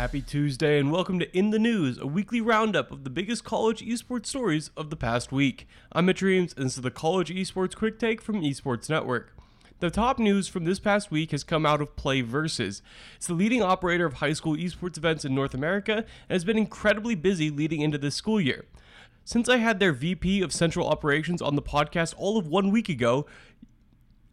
Happy Tuesday and welcome to In the News, a weekly roundup of the biggest college esports stories of the past week. I'm Mitch Reams and this is the College Esports Quick Take from Esports Network. The top news from this past week has come out of PlayVS. It's the leading operator of high school esports events in North America and has been incredibly busy leading into this school year. Since I had their VP of Central Operations on the podcast all of one week ago,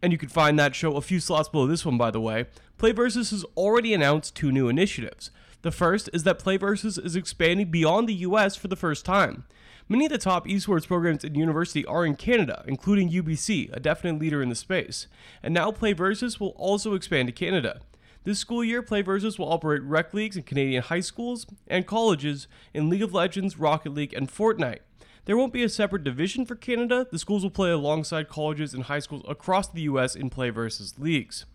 and you can find that show a few slots below this one, by the way, PlayVS has already announced two new initiatives. The first is that PlayVS is expanding beyond the US for the first time. Many of the top esports programs in university are in Canada, including UBC, a definite leader in the space. And now PlayVS will also expand to Canada. This school year, PlayVS will operate rec leagues in Canadian high schools and colleges in League of Legends, Rocket League, and Fortnite. There won't be a separate division for Canada. The schools will play alongside colleges and high schools across the US in PlayVS leagues.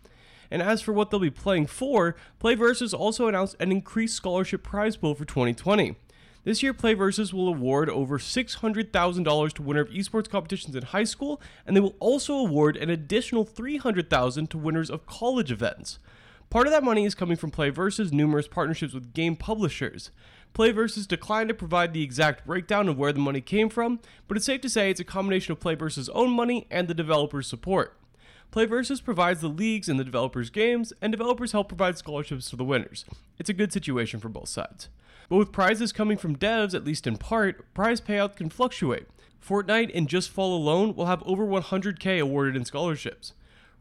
And as for what they'll be playing for, PlayVS also announced an increased scholarship prize pool for 2020. This year, PlayVS will award over $600,000 to winners of esports competitions in high school, and they will also award an additional $300,000 to winners of college events. Part of that money is coming from PlayVS' numerous partnerships with game publishers. PlayVS declined to provide the exact breakdown of where the money came from, but it's safe to say it's a combination of PlayVS' own money and the developers' support. PlayVS provides the leagues and the developers' games, and developers help provide scholarships to the winners. It's a good situation for both sides. But with prizes coming from devs, at least in part, prize payout can fluctuate. Fortnite in just fall alone will have over 100k awarded in scholarships.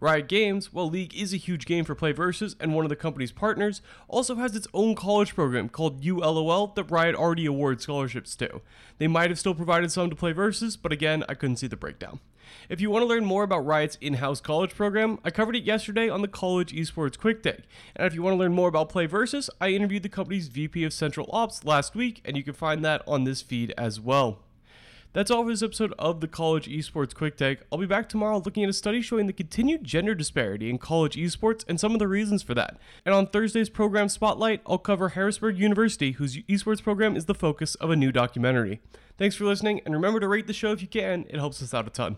Riot Games, while League is a huge game for PlayVS and one of the company's partners, also has its own college program called ULOL that Riot already awards scholarships to. They might have still provided some to PlayVS, but again, I couldn't see the breakdown. If you want to learn more about Riot's in house college program, I covered it yesterday on the College Esports Quick Take. And if you want to learn more about PlayVS, I interviewed the company's VP of Central Ops last week, and you can find that on this feed as well. That's all for this episode of the College Esports Quick Take. I'll be back tomorrow looking at a study showing the continued gender disparity in college esports and some of the reasons for that. And on Thursday's program Spotlight, I'll cover Harrisburg University, whose esports program is the focus of a new documentary. Thanks for listening, and remember to rate the show if you can, it helps us out a ton.